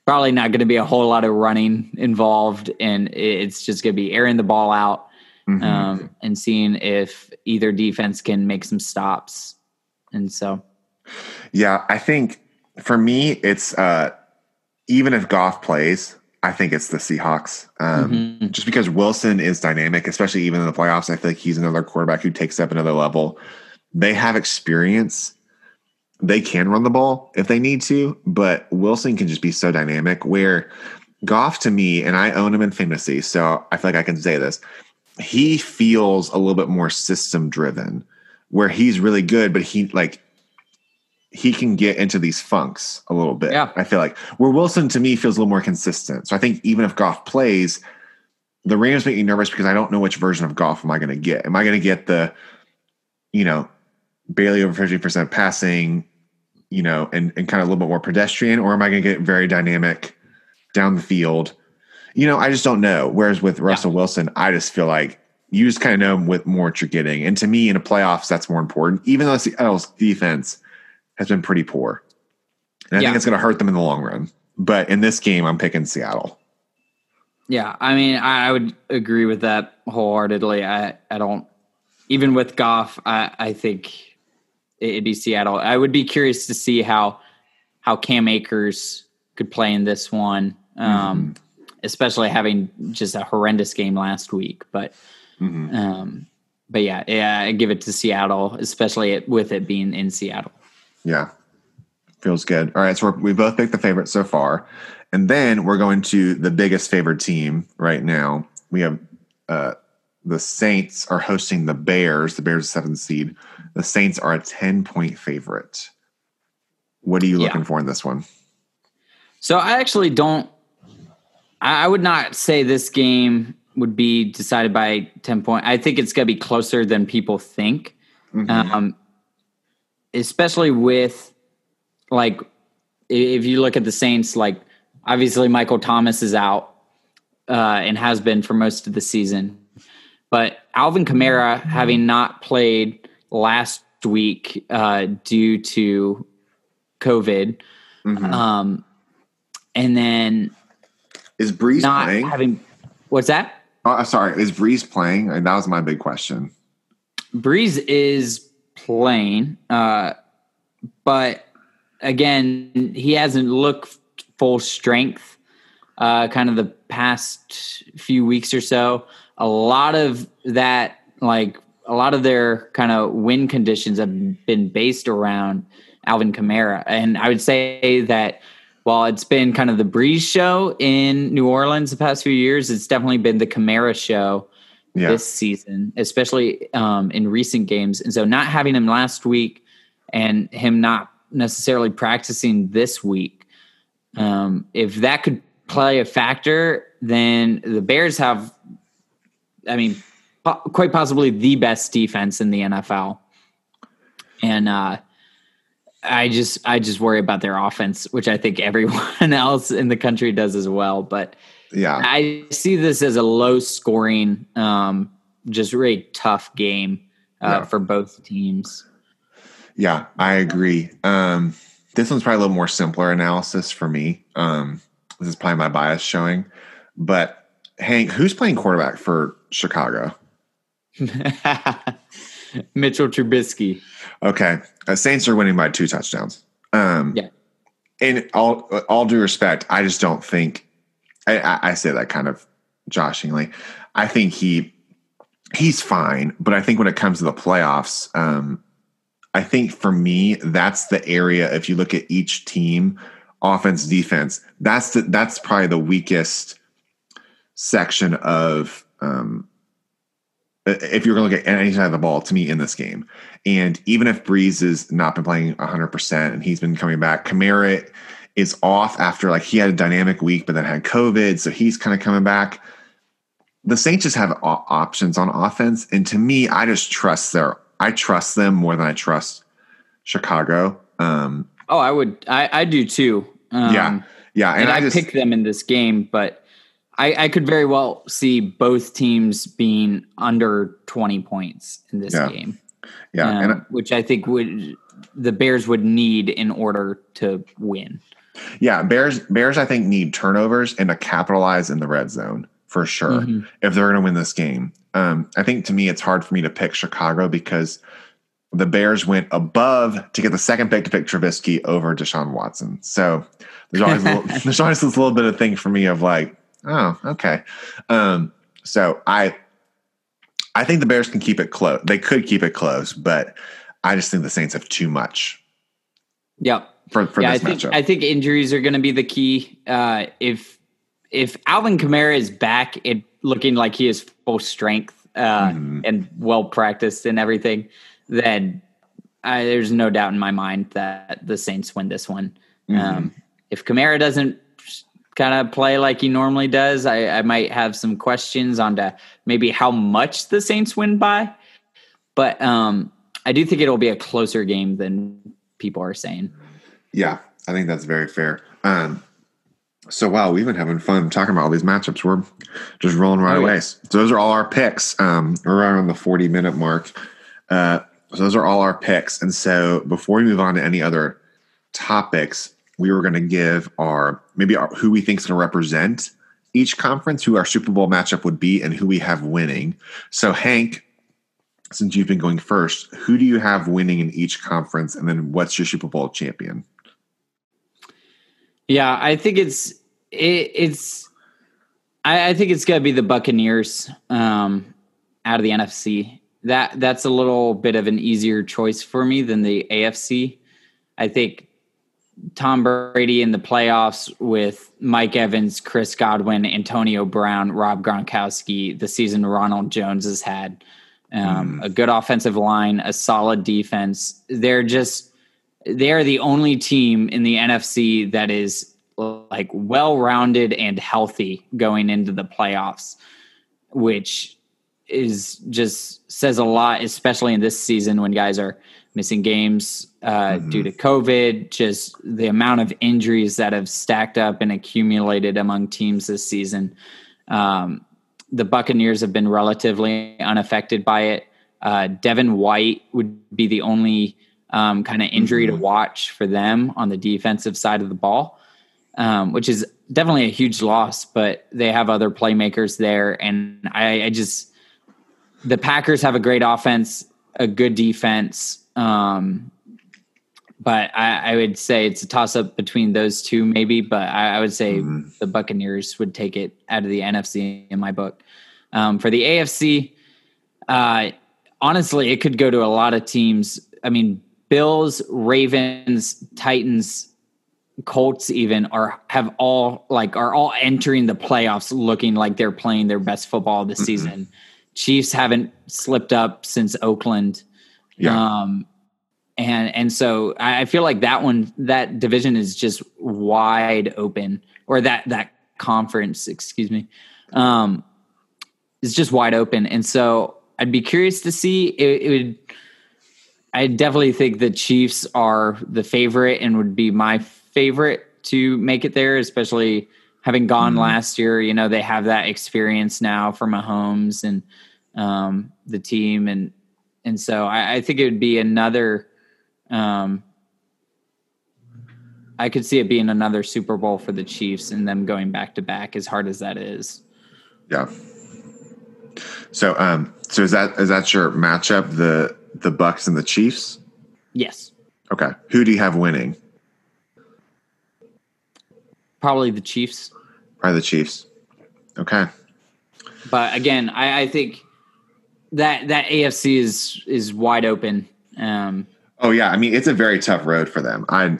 probably not going to be a whole lot of running involved, and it's just going to be airing the ball out mm-hmm. um, and seeing if either defense can make some stops. And so, yeah, I think for me, it's uh, even if Goff plays, I think it's the Seahawks. Um, mm-hmm. Just because Wilson is dynamic, especially even in the playoffs, I feel like he's another quarterback who takes up another level. They have experience. They can run the ball if they need to, but Wilson can just be so dynamic. Where Goff, to me, and I own him in fantasy, so I feel like I can say this. He feels a little bit more system driven, where he's really good, but he like he can get into these funks a little bit. Yeah. I feel like where Wilson to me feels a little more consistent. So I think even if Goff plays, the Rams make me nervous because I don't know which version of Goff am I going to get. Am I going to get the, you know, barely over 50% passing, you know, and, and kind of a little bit more pedestrian, or am I going to get very dynamic down the field? You know, I just don't know. Whereas with Russell yeah. Wilson, I just feel like you just kind of know what more what you're getting. And to me, in the playoffs, that's more important. Even though Seattle's defense has been pretty poor. And I yeah. think it's going to hurt them in the long run. But in this game, I'm picking Seattle. Yeah, I mean, I, would agree with that wholeheartedly. I, I don't, even with Goff, I, I think it'd be Seattle. I would be curious to see how how Cam Akers could play in this one, um, mm-hmm. especially having just a horrendous game last week. But, mm-hmm. um, but yeah, yeah, I give it to Seattle, especially it, with it being in Seattle. Yeah. Feels good. All right. So we both picked the favorite so far. And then we're going to the biggest favorite team right now. We have uh, the Saints are hosting the Bears. The Bears seventh seed. The Saints are a 10 point favorite. What are you looking yeah. for in this one? So I actually don't I would not say this game would be decided by 10 point. I think it's going to be closer than people think. Mm-hmm. Um, especially with like if you look at the Saints, like obviously Michael Thomas is out uh, and has been for most of the season, but Alvin Kamara having not played last week uh, due to COVID, mm-hmm. um, and then is Brees not playing? Having what's that? Oh, sorry, is Brees playing? And that was my big question. Brees is playing. Uh, but again, he hasn't looked full strength uh, kind of the past few weeks or so. A lot of that, like a lot of their kind of win conditions have been based around Alvin Kamara. And I would say that while it's been kind of the Brees show in New Orleans the past few years, it's definitely been the Kamara show yeah. this season, especially um, in recent games. And so not having him last week and him not necessarily practicing this week, um, if that could play a factor, then the Bears have, I mean, quite possibly the best defense in the NFL. And uh, I just I just worry about their offense, which I think everyone else in the country does as well. But yeah, I see this as a low scoring, um, just really tough game uh, yeah. for both teams. Yeah, I agree. Um, this one's probably a little more simpler analysis for me. Um, this is probably my bias showing, but Hank, who's playing quarterback for Chicago? Mitchell Trubisky. Okay, uh, Saints are winning by two touchdowns. Um, yeah. In all all due respect, I just don't think I, I say that kind of joshingly. I think he he's fine, but I think when it comes to the playoffs, um, I think for me that's the area. If you look at each team, offense, defense, that's the, that's probably the weakest section of. Um, if you're going to look at any side of the ball, to me in this game, and even if Brees has not been playing 100 percent and he's been coming back, Kamara is off after like he had a dynamic week, but then had COVID, so he's kind of coming back. The Saints just have options on offense, and to me, I just trust their. I trust them more than I trust Chicago. Um, oh, I would. I, I do too. Um, yeah, yeah, and, and I, I picked them in this game, but I, I, could very well see both teams being under twenty points in this yeah. game. Yeah, um, which I think would the Bears would need in order to win. Yeah, Bears Bears I think need turnovers and to capitalize in the red zone for sure Mhm. if they're going to win this game. Um, I think to me it's hard for me to pick Chicago because the Bears went above to get the second pick to pick Trubisky over Deshaun Watson. So there's always a little, there's always this little bit of thing for me of like, oh, okay. Um, so I I think the Bears can keep it close. They could keep it close, but I just think the Saints have too much Yep. for, for yeah, I this think matchup. I think injuries are going to be the key. Uh, if if Alvin Kamara is back, it looking like he is full strength uh, Mhm. and well practiced and everything, then I, there's no doubt in my mind that the Saints win this one. Mm-hmm. Um, if Kamara doesn't kind of play like he normally does, I, I might have some questions on to maybe how much the Saints win by. But um, I do think it'll be a closer game than people are saying. Yeah, I think that's very fair. Um, so wow, we've been having fun talking about all these matchups. We're just rolling right Oh, yeah. away. So those are all our picks. Um, we're around the forty minute mark. Uh, so those are all our picks. And so before we move on to any other topics, we were going to give our maybe our, who we think is going to represent each conference, who our Super Bowl matchup would be, and who we have winning. So Hank, since you've been going first, who do you have winning in each conference, and then what's your Super Bowl champion? Yeah, I think it's it, it's I, I think it's gonna be the Buccaneers um, out of the NFC. That that's a little bit of an easier choice for me than the AFC. I think Tom Brady in the playoffs with Mike Evans, Chris Godwin, Antonio Brown, Rob Gronkowski, the season Ronald Jones has had, um, a good offensive line, a solid defense. They're just they are the only team in the NFC that is like well rounded and healthy going into the playoffs, which is just says a lot, especially in this season when guys are missing games uh, due to COVID. Just the amount of injuries that have stacked up and accumulated among teams this season. Um, the Buccaneers have been relatively unaffected by it. Uh, Devin White would be the only um, kind of injury to watch for them on the defensive side of the ball, um, which is definitely a huge loss. But they have other playmakers there, and I, I just the Packers have a great offense, a good defense. Um, but I, I would say it's a toss up between those two, maybe. But I, I would say the Buccaneers would take it out of the NFC in my book. Um, for the AFC, uh, honestly, it could go to a lot of teams. I mean, Bills, Ravens, Titans, Colts even are have all like are all entering the playoffs looking like they're playing their best football this season. Chiefs haven't slipped up since Oakland. Yeah. Um, and and so I feel like that one that division is just wide open, or that that conference, excuse me, um, is just wide open. And so I'd be curious to see. It, it would. I definitely think the Chiefs are the favorite and would be my favorite to make it there, especially having gone last year. You know, they have that experience now for Mahomes and um, the team, and and so I, I think it would be another. Um, I could see it being another Super Bowl for the Chiefs and them going back to back, as hard as that is. Yeah. So, um, so is that is that your matchup? The the Bucks and the Chiefs. Yes, Okay. Who do you have winning? probably the Chiefs. Are the Chiefs? Okay. But again, I, I think that that AFC is is wide open. Um, Oh yeah. I mean, it's a very tough road for them. I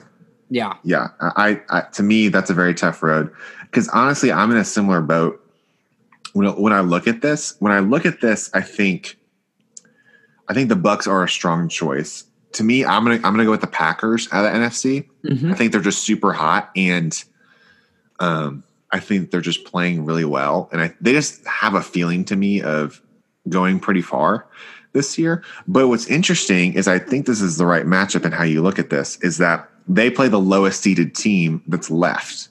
yeah, yeah. I, I to me that's a very tough road because honestly, I'm in a similar boat. When when I look at this, when I look at this, I think I think the Bucks are a strong choice. To me, I'm gonna I'm gonna go with the Packers out of the NFC. Mhm. I think they're just super hot, and um, I think they're just playing really well, and I, they just have a feeling to me of going pretty far this year. But what's interesting is I think this is the right matchup, and how you look at this is that they play the lowest seeded team that's left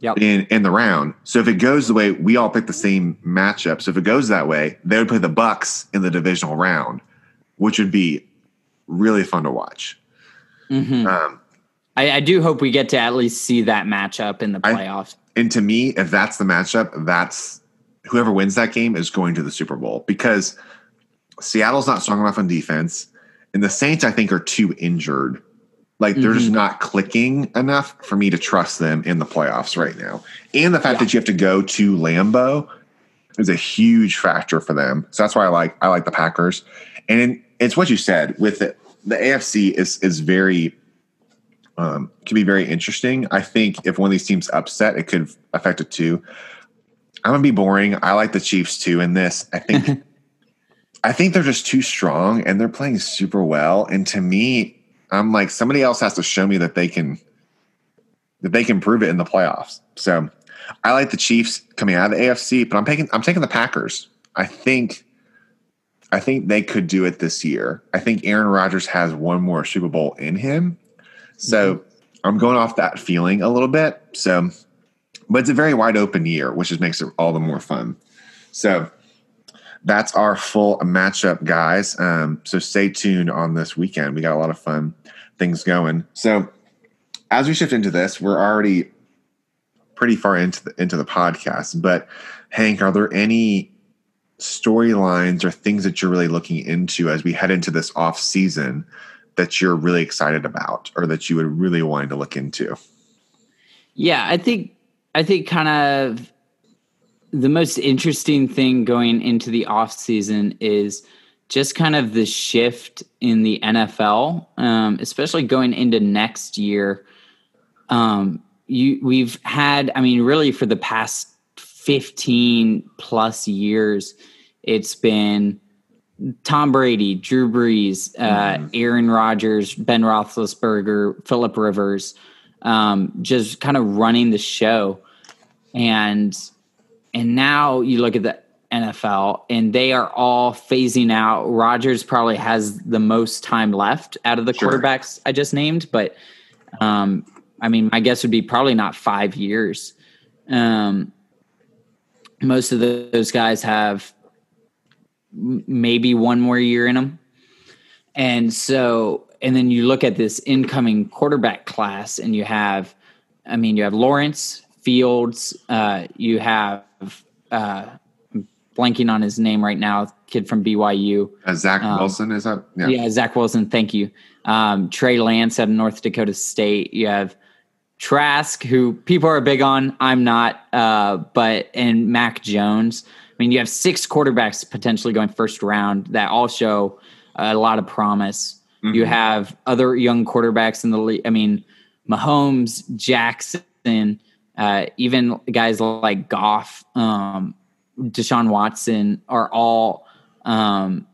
yep, in in the round. So if it goes the way we all pick the same matchup, so if it goes that way, they would play the Bucks in the divisional round, which would be really fun to watch. Mhm. Um, I, I, do hope we get to at least see that matchup in the playoffs. I, and to me, if that's the matchup, that's whoever wins that game is going to the Super Bowl because Seattle's not strong enough on defense, and the Saints I think are too injured. Like they're mm-hmm. just not clicking enough for me to trust them in the playoffs right now. And the fact yeah. that you have to go to Lambeau is a huge factor for them. So that's why I like I like the Packers. And it's what you said with the, the AFC is is very um, can be very interesting. I think if one of these teams upset, it could affect it too. I'm gonna be boring. I like the Chiefs too in this. I think I think they're just too strong and they're playing super well. And to me, I'm like somebody else has to show me that they can that they can prove it in the playoffs. So I like the Chiefs coming out of the AFC, but I'm taking I'm taking the Packers. I think I think they could do it this year. I think Aaron Rodgers has one more Super Bowl in him. So mm-hmm. I'm going off that feeling a little bit. So but it's a very wide open year, which just makes it all the more fun. So that's our full matchup, guys. Um, so stay tuned on this weekend. We got a lot of fun things going. So as we shift into this, we're already pretty far into the, into the podcast. But Hank, are there any storylines or things that you're really looking into as we head into this off season that you're really excited about, or that you would really want to look into? Yeah, I think I think kind of the most interesting thing going into the off season is just kind of the shift in the NFL, um, especially going into next year. Um, you we've had, I mean, really for the past fifteen plus years, it's been Tom Brady, Drew Brees, uh, mm. Aaron Rodgers, Ben Roethlisberger, Philip Rivers, um, just kind of running the show, and and now you look at the NFL and they are all phasing out. Rodgers probably has the most time left out of the sure. quarterbacks I just named, but um, I mean, my guess would be probably not five years. Um, most of the, those guys have maybe one more year in them. And so, and then you look at this incoming quarterback class and you have, I mean, you have Lawrence, Fields, uh, you have uh, blanking on his name right now, kid from BYU. Uh, Zach um, Wilson is that? Yeah. yeah, Zach Wilson. Thank you. Um, Trey Lance out of North Dakota State. You have Trask, who people are big on. I'm not. Uh, but and Mac Jones. I mean, you have six quarterbacks potentially going first round that all show a lot of promise. Mm-hmm. You have other young quarterbacks in the league. I mean, Mahomes, Jackson, uh, even guys like Goff, um, Deshaun Watson are all um,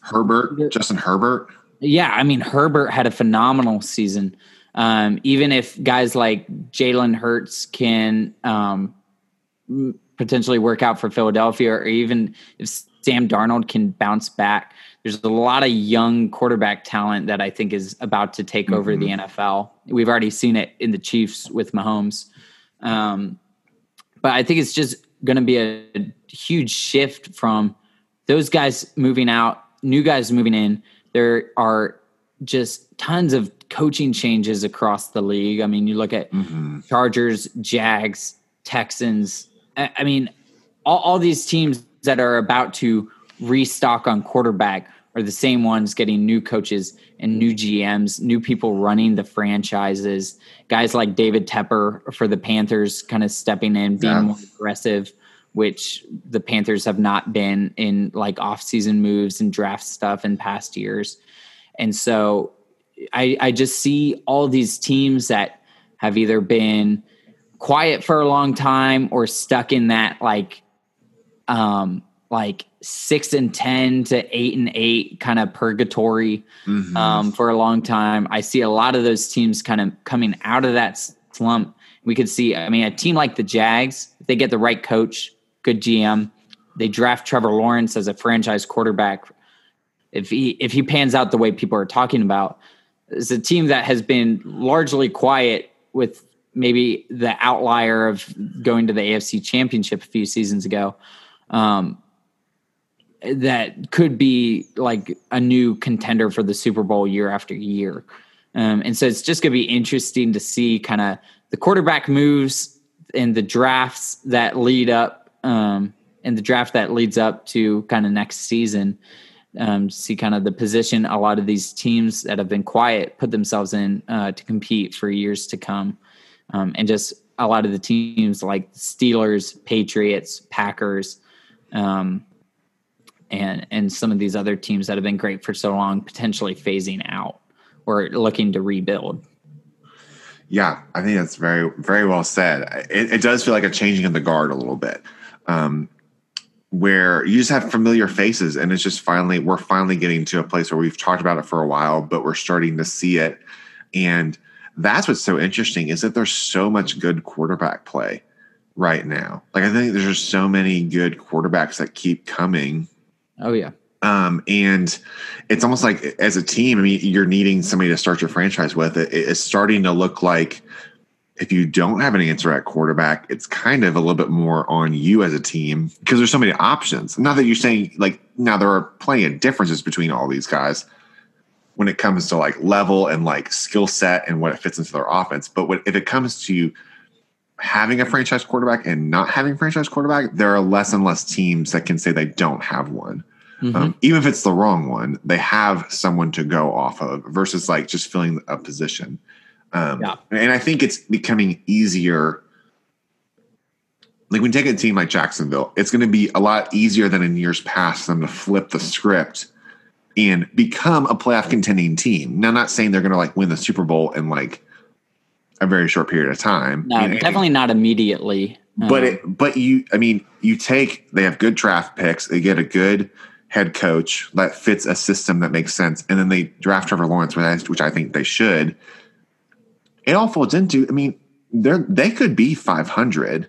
Herbert, Justin Herbert. Yeah, I mean Herbert had a phenomenal season. Um, even if guys like Jalen Hurts can um, potentially work out for Philadelphia, or even if Sam Darnold can bounce back, there's a lot of young quarterback talent that I think is about to take mm-hmm. over the mm-hmm. NFL. We've already seen it in the Chiefs with Mahomes. Um, but I think it's just going to be a, a huge shift from those guys moving out, new guys moving in. There are just tons of coaching changes across the league. I mean, you look at mm-hmm. Chargers, Jags, Texans. I, I mean, all, all these teams that are about to restock on quarterback are the same ones getting new coaches and new GMs, new people running the franchises. Guys like David Tepper for the Panthers kind of stepping in, being yeah. more aggressive, which the Panthers have not been in like offseason moves and draft stuff in past years. And so I, I just see all these teams that have either been quiet for a long time or stuck in that like um like six and ten to eight and eight kind of purgatory mm-hmm. um, for a long time. I see a lot of those teams kind of coming out of that slump. We could see, I mean, a team like the Jags, if they get the right coach, good GM, they draft Trevor Lawrence as a franchise quarterback. If he if he pans out the way people are talking about, it's a team that has been largely quiet with maybe the outlier of going to the AFC Championship a few seasons ago. Um, that could be like a new contender for the Super Bowl year after year. Um, and so it's just going to be interesting to see kind of the quarterback moves and the drafts that lead up um, and the draft that leads up to kind of next season. Um, see kind of the position a lot of these teams that have been quiet put themselves in uh, to compete for years to come. Um, and just a lot of the teams like Steelers, Patriots, Packers, um, and and some of these other teams that have been great for so long potentially phasing out or looking to rebuild. Yeah, I think that's very very well said. It, it does feel like a changing of the guard a little bit, um, where you just have familiar faces, and it's just finally we're finally getting to a place where we've talked about it for a while, but we're starting to see it, and that's what's so interesting is that there's so much good quarterback play right now. Like I think there's just so many good quarterbacks that keep coming Oh yeah. Um, and it's almost like as a team, I mean, you're needing somebody to start your franchise with. It, it's starting to look like if you don't have an answer at quarterback, it's kind of a little bit more on you as a team because there's so many options. Not that you're saying like now there are plenty of differences between all these guys when it comes to like level and like skill set and what it fits into their offense. But when, if it comes to having a franchise quarterback and not having a franchise quarterback, there are less and less teams that can say they don't have one. Mm-hmm. Um, even if it's the wrong one, they have someone to go off of versus like just filling a position. Um, yeah. And I think it's becoming easier. Like when you take a team like Jacksonville, it's going to be a lot easier than in years past them to flip the script and become a playoff contending team. Now, I'm not saying they're going to like win the Super Bowl and like a very short period of time. No, definitely not immediately. But um, it, but you, I mean, you take they have good draft picks. They get a good head coach that fits a system that makes sense, and then they draft Trevor Lawrence, which I think they should. It all folds into. I mean, they're they could be 500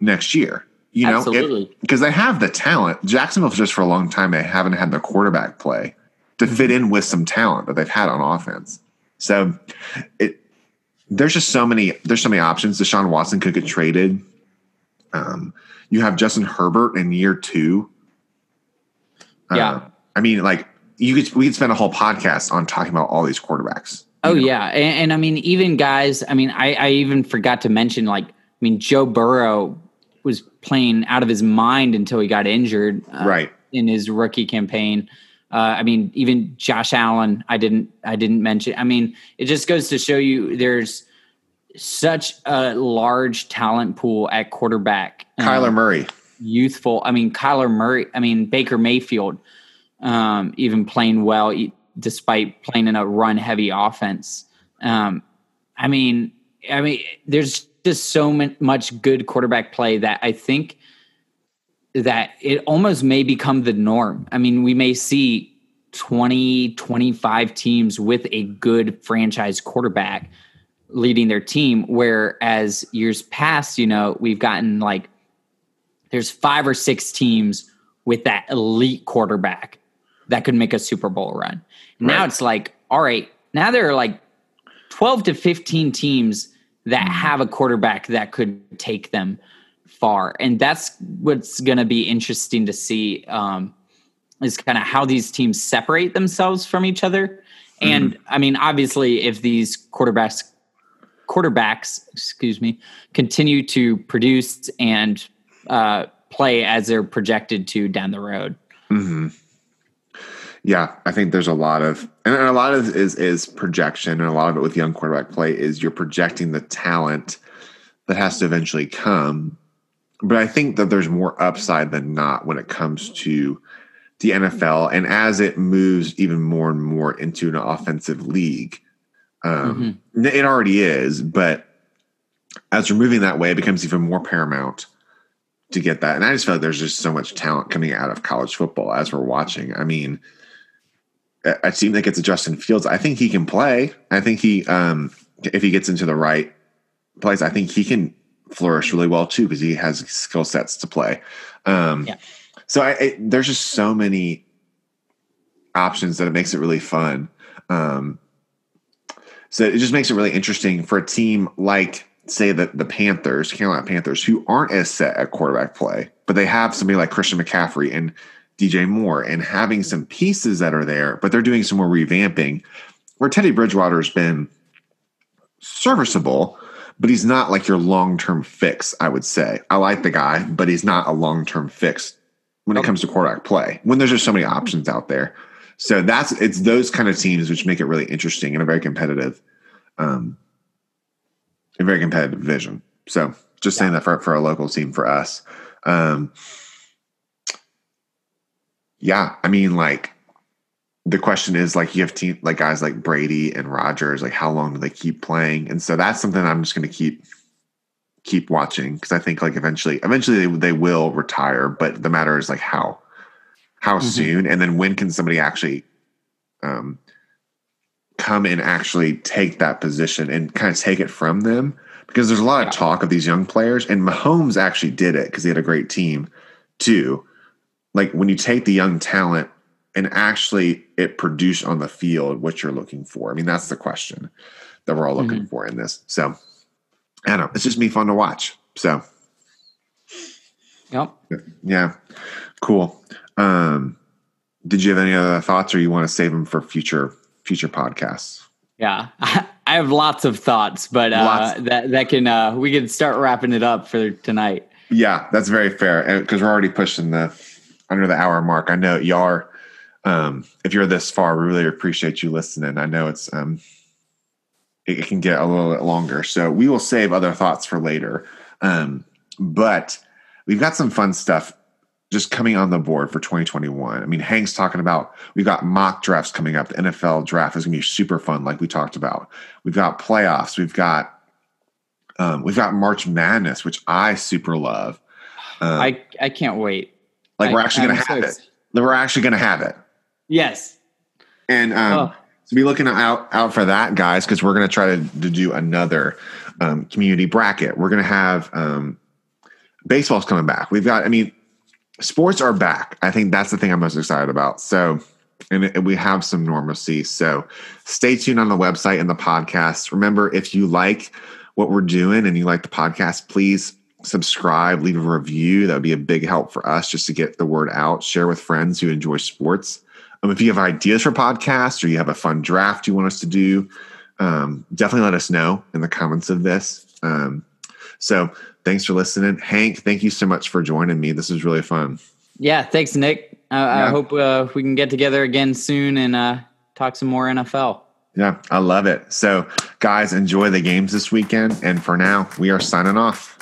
next year. You know, because they have the talent. Jacksonville just for a long time they haven't had the quarterback play to fit in with some talent that they've had on offense. So it there's just so many there's so many options. Deshaun Watson could get traded. Um, you have Justin Herbert in year two yeah. Uh, I mean, like you could we could spend a whole podcast on talking about all these quarterbacks. Oh know? yeah, and, and, I mean, even guys. I mean, I, I even forgot to mention like, I mean, Joe Burrow was playing out of his mind until he got injured, uh, right, in his rookie campaign. Uh, I mean, even Josh Allen, I didn't, I didn't mention. I mean, it just goes to show you there's such a large talent pool at quarterback. Kyler um, Murray, youthful. I mean, Kyler Murray. I mean, Baker Mayfield, um, even playing well despite playing in a run-heavy offense. Um, I mean, I mean, there's just so much good quarterback play that I think that it almost may become the norm. I mean, we may see 20, 25 teams with a good franchise quarterback leading their team, whereas years past, you know, we've gotten like there's five or six teams with that elite quarterback that could make a Super Bowl run. Now it's like, all right, now there are like 12 to 15 teams that mm-hmm. have a quarterback that could take them far. And that's what's going to be interesting to see um, is kind of how these teams separate themselves from each other. Mm-hmm. And I mean, obviously, if these quarterbacks, quarterbacks, excuse me, continue to produce and uh, play as they're projected to down the road. Mm-hmm. Yeah, I think there's a lot of, and a lot of is is projection, and a lot of it with young quarterback play is you're projecting the talent that has to eventually come. But I think that there's more upside than not when it comes to the NFL, and as it moves even more and more into an offensive league, um, mm-hmm. it already is. But as we're moving that way, it becomes even more paramount to get that. And I just feel like there's just so much talent coming out of college football as we're watching. I mean, I seem like it's a Justin Fields. I think he can play. I think he, um, if he gets into the right place, I think he can flourish really well too because he has skill sets to play. Um, yeah. So I, it, there's just so many options that it makes it really fun. Um, so it just makes it really interesting for a team like say that the Panthers, Carolina Panthers, who aren't as set at quarterback play, but they have somebody like Christian McCaffrey and DJ Moore and having some pieces that are there, but they're doing some more revamping where Teddy Bridgewater's been serviceable, but he's not like your long term fix, I would say. I like the guy, but he's not a long term fix when it comes to quarterback play, when there's just so many options out there. So that's it's those kind of teams which make it really interesting and a very competitive, um, a very competitive division. So just saying that for, for a local team for us. Um, yeah, I mean, like the question is like you have team like guys like Brady and Rodgers, like how long do they keep playing? And so that's something I'm just going to keep keep watching because I think like eventually eventually they, they will retire, but the matter is like how how mm-hmm. soon and then when can somebody actually um come and actually take that position and kind of take it from them because there's a lot of talk of these young players and Mahomes actually did it because he had a great team too. Like when you take the young talent and actually it produced on the field what you're looking for. I mean, that's the question that we're all looking mm-hmm. for in this. So I don't know. It's just me fun to watch. So Yep. Yeah. Cool. Um, did you have any other thoughts or you want to save them for future future podcasts? Yeah. I have lots of thoughts, but uh, that that can uh, we can start wrapping it up for tonight. Yeah, that's very fair because we're already pushing the under the hour mark. I know y'all are um, if you're this far, we really appreciate you listening. I know it's um, it, can get a little bit longer, so we will save other thoughts for later. Um, but we've got some fun stuff just coming on the board for 2021. I mean, Hank's talking about we've got mock drafts coming up. The NFL draft is going to be super fun, like we talked about. We've got playoffs. We've got um, we've got March Madness, which I super love. Um, I I can't wait. Like we're actually going to have so it. We're actually going to have it. Yes. And um, oh. so be looking out out for that, guys, because we're going to try to, to do another um, community bracket. We're going to have um, baseball's coming back. We've got, I mean, sports are back. I think that's the thing I'm most excited about. So, and we have some normalcy. So, stay tuned on the website and the podcast. Remember, if you like what we're doing and you like the podcast, please subscribe, leave a review. That would be a big help for us just to get the word out. Share with friends who enjoy sports. Um, if you have ideas for podcasts or you have a fun draft you want us to do, um, definitely let us know in the comments of this. Um, so thanks for listening. Hank, thank you so much for joining me. This was really fun. Yeah, thanks, Nick. I, yeah. I hope uh, we can get together again soon and uh, talk some more NFL. Yeah, I love it. So, guys, enjoy the games this weekend. And for now, we are signing off.